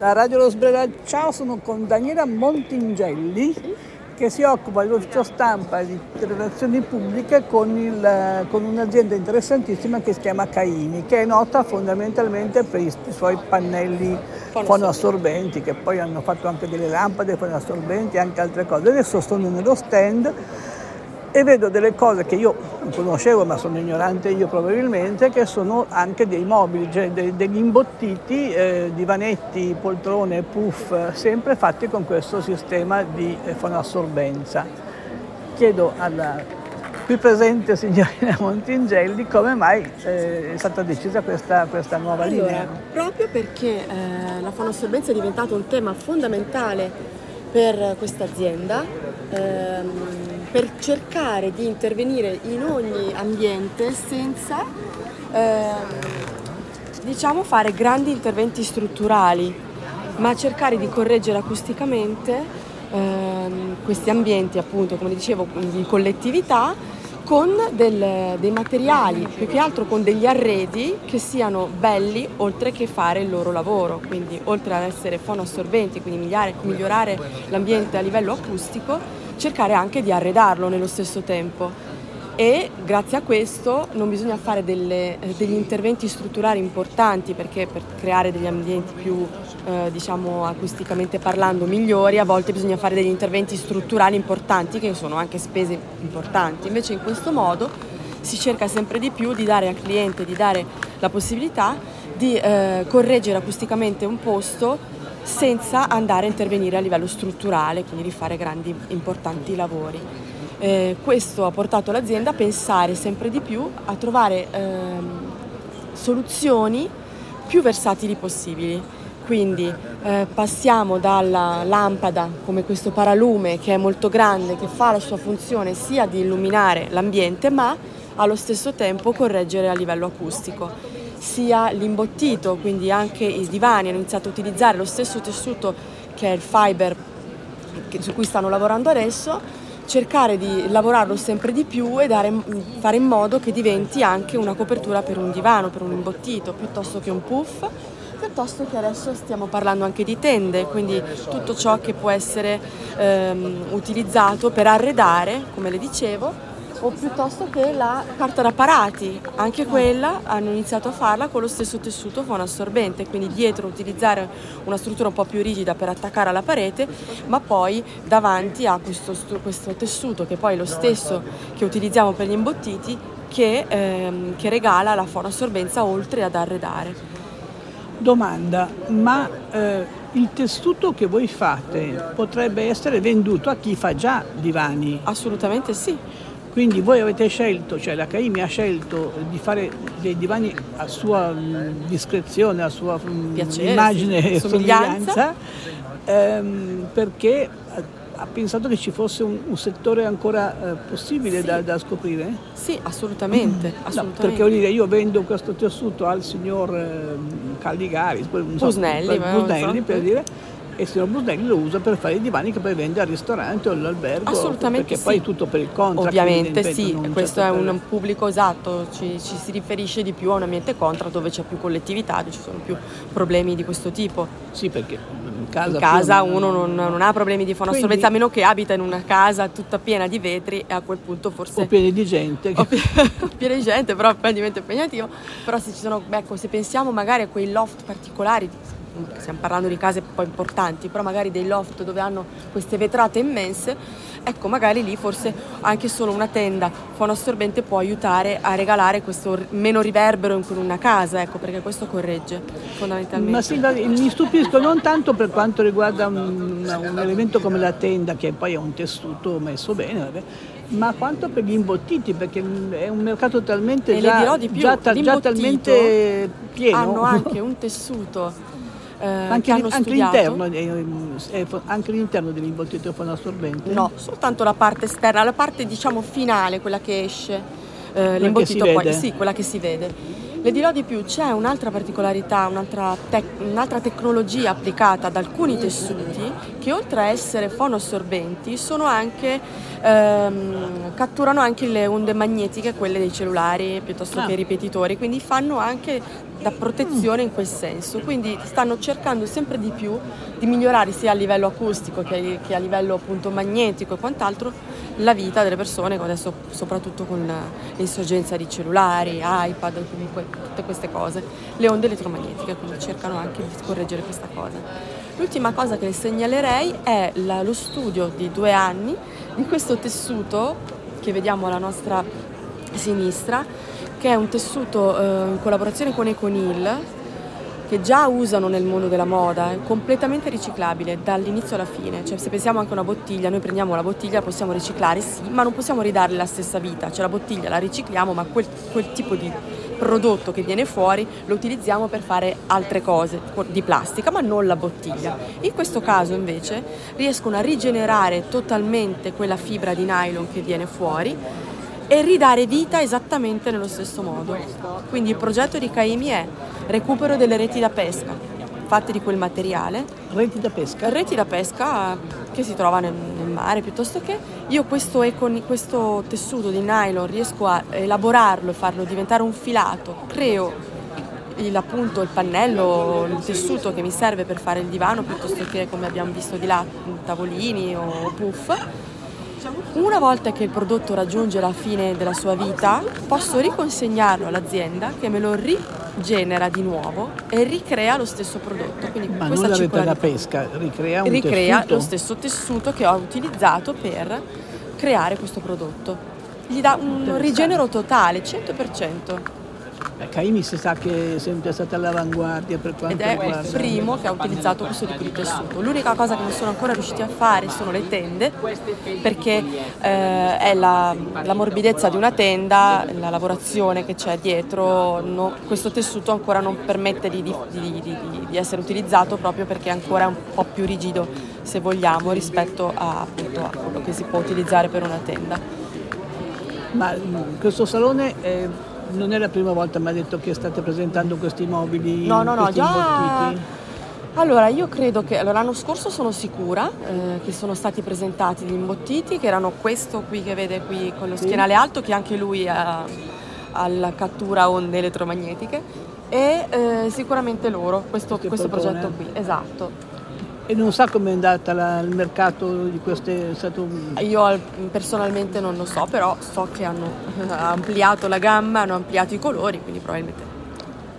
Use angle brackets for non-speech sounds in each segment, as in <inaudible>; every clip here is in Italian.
Da Radio Rosbrera, ciao, sono con Daniela Montingelli che si occupa dell'ufficio stampa e di relazioni pubbliche con, il, con, un'azienda interessantissima che si chiama Caini, che è nota fondamentalmente per i suoi pannelli fonoassorbenti, che poi hanno fatto anche delle lampade fonoassorbenti e anche altre cose. Adesso sono nello stand e vedo delle cose che io non conoscevo, ma sono ignorante io probabilmente, che sono anche dei mobili, cioè degli imbottiti, eh, divanetti, poltrone, puff, sempre fatti con questo sistema di eh, fonoassorbenza. Chiedo alla qui presente signorina Montingelli come mai eh, è stata decisa questa, questa nuova allora, linea. Proprio perché eh, la fonoassorbenza è diventato un tema fondamentale per questa azienda. Ehm, per cercare di intervenire in ogni ambiente senza eh, diciamo fare grandi interventi strutturali, ma cercare di correggere acusticamente eh, questi ambienti, appunto, come dicevo, in collettività con del, dei materiali, più che altro con degli arredi che siano belli oltre che fare il loro lavoro, quindi oltre ad essere fonoassorbenti, quindi migliorare, migliorare l'ambiente a livello acustico, cercare anche di arredarlo nello stesso tempo e grazie a questo non bisogna fare delle, eh, degli interventi strutturali importanti perché per creare degli ambienti più eh, diciamo acusticamente parlando migliori a volte bisogna fare degli interventi strutturali importanti che sono anche spese importanti invece in questo modo si cerca sempre di più di dare al cliente di dare la possibilità di eh, correggere acusticamente un posto senza andare a intervenire a livello strutturale, quindi di fare grandi importanti lavori. Eh, questo ha portato l'azienda a pensare sempre di più a trovare ehm, soluzioni più versatili possibili. Quindi eh, passiamo dalla lampada come questo paralume che è molto grande, che fa la sua funzione sia di illuminare l'ambiente ma allo stesso tempo correggere a livello acustico sia l'imbottito, quindi anche i divani hanno iniziato a utilizzare lo stesso tessuto che è il fiber su cui stanno lavorando adesso, cercare di lavorarlo sempre di più e dare, fare in modo che diventi anche una copertura per un divano, per un imbottito, piuttosto che un puff, piuttosto che adesso stiamo parlando anche di tende, quindi tutto ciò che può essere ehm, utilizzato per arredare, come le dicevo, o piuttosto che la carta da parati, anche quella hanno iniziato a farla con lo stesso tessuto fonoassorbente, quindi dietro utilizzare una struttura un po' più rigida per attaccare alla parete, ma poi davanti a questo, questo tessuto che poi è lo stesso che utilizziamo per gli imbottiti che, ehm, che regala la fonoassorbenza oltre ad arredare. Domanda, ma eh, il tessuto che voi fate potrebbe essere venduto a chi fa già divani? Assolutamente sì. Quindi voi avete scelto, cioè la CAIMI ha scelto di fare dei divani a sua mm, discrezione, a sua mm, Piacere, immagine sì. e somiglianza, ehm, perché ha pensato che ci fosse un, un settore ancora eh, possibile sì. da, da, scoprire? Sì, assolutamente. assolutamente. No, perché dire, io vendo questo tessuto al signor eh, Calligari, Busnelli, so, Busnelli per dire e il signor Busnelli lo usa per fare i divani che poi vende al ristorante o all'albergo. Assolutamente perché sì. poi è tutto per il contract. Ovviamente sì, questo certo è un pubblico esatto, ci, ci, si riferisce di più a un ambiente contract dove c'è più collettività, dove ci sono più problemi di questo tipo. Sì, perché in casa, in casa uno non, non, ha problemi di fonoassorbenza, a meno che abita in una casa tutta piena di vetri e a quel punto forse... O piena di gente. <laughs> O piena di gente, però poi diventa impegnativo. Però se ci sono, ecco, se pensiamo magari a quei loft particolari stiamo parlando di case poi importanti, però magari dei loft dove hanno queste vetrate immense, ecco magari lì forse anche solo una tenda fonoassorbente può aiutare a regalare questo meno riverbero in una casa, ecco perché questo corregge fondamentalmente. Ma sì, mi stupisco non tanto per quanto riguarda un, un elemento come la tenda che poi è un tessuto messo bene, vabbè, ma quanto per gli imbottiti, perché è un mercato talmente già, già, già, talmente pieno. Hanno anche <laughs> un tessuto eh, anche, hanno anche l'interno, è, anche l'interno dell'imbottito fonoassorbente? No, soltanto la parte esterna, la parte diciamo finale, quella che esce, eh, l'imbottito poi, sì, quella che si vede. Le dirò di più, c'è un'altra particolarità, un'altra, tec- un'altra, tecnologia applicata ad alcuni tessuti che oltre a essere fonoassorbenti anche, ehm, catturano anche le onde magnetiche, quelle dei cellulari piuttosto ah. che i ripetitori, quindi fanno anche da protezione in quel senso. Quindi stanno cercando sempre di più di migliorare sia a livello acustico che, che a livello appunto magnetico e quant'altro la vita delle persone, adesso soprattutto con l'insorgenza di cellulari, iPad, comunque tutte queste cose, le onde elettromagnetiche, quindi cercano anche di correggere questa cosa. L'ultima cosa che le segnalerei è la, lo studio di due anni di questo tessuto che vediamo alla nostra sinistra, che è un tessuto eh, in collaborazione con Econil, che già usano nel mondo della moda, è completamente riciclabile dall'inizio alla fine. Cioè se pensiamo anche a una bottiglia, noi prendiamo la bottiglia, possiamo riciclare, sì, ma non possiamo ridarle la stessa vita. Cioè la bottiglia la ricicliamo, ma quel, quel tipo di prodotto che viene fuori lo utilizziamo per fare altre cose di plastica, ma non la bottiglia. In questo caso invece riescono a rigenerare totalmente quella fibra di nylon che viene fuori e ridare vita esattamente nello stesso modo. Quindi il progetto di Caimi è recupero delle reti da pesca fatte di quel materiale. Reti da pesca? Reti da pesca che si trova nel, nel mare piuttosto che io questo, questo tessuto di nylon riesco a elaborarlo e farlo diventare un filato, creo il, appunto il pannello, il tessuto che mi serve per fare il divano piuttosto che come abbiamo visto di là tavolini o puff una volta che il prodotto raggiunge la fine della sua vita, posso riconsegnarlo all'azienda che me lo rigenera di nuovo e ricrea lo stesso prodotto. Quindi Ma non la rete da pesca, ricrea un ricrea tessuto? lo stesso tessuto che ho utilizzato per creare questo prodotto. Gli dà un rigenero totale, 100%. Caimi si sa che è sempre stata all'avanguardia per quanto Ed è riguarda... il primo che ha utilizzato questo tipo di tessuto. L'unica cosa che non sono ancora riusciti a fare sono le tende, perché eh, è la, la, morbidezza di una tenda, la lavorazione che c'è dietro, no, questo tessuto ancora non permette di, di, di, di, essere utilizzato proprio perché è ancora un po' più rigido, se vogliamo, rispetto a, appunto, a quello che si può utilizzare per una tenda. Ma mm, questo salone è non è la prima volta, mi ha detto che state presentando questi mobili no, no, no, già... imbottiti? Allora, io credo che allora, l'anno scorso sono sicura eh, che sono stati presentati gli imbottiti, che erano questo qui che vede qui con lo schienale alto, che anche lui ha, ha la cattura onde elettromagnetiche, e eh, sicuramente loro, questo, questo progetto qui, esatto. E non sa com'è andata la, il mercato di queste... Stato... Io personalmente non lo so, però so che hanno <laughs> ampliato la gamma, hanno ampliato i colori, quindi probabilmente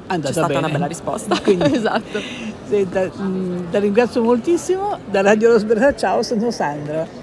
Andata c'è stata bene. una bella risposta. <laughs> Quindi, <laughs> esatto. Senta, mh, mm, ringrazio moltissimo. Da Radio Rosberga, ciao, sono Sandra.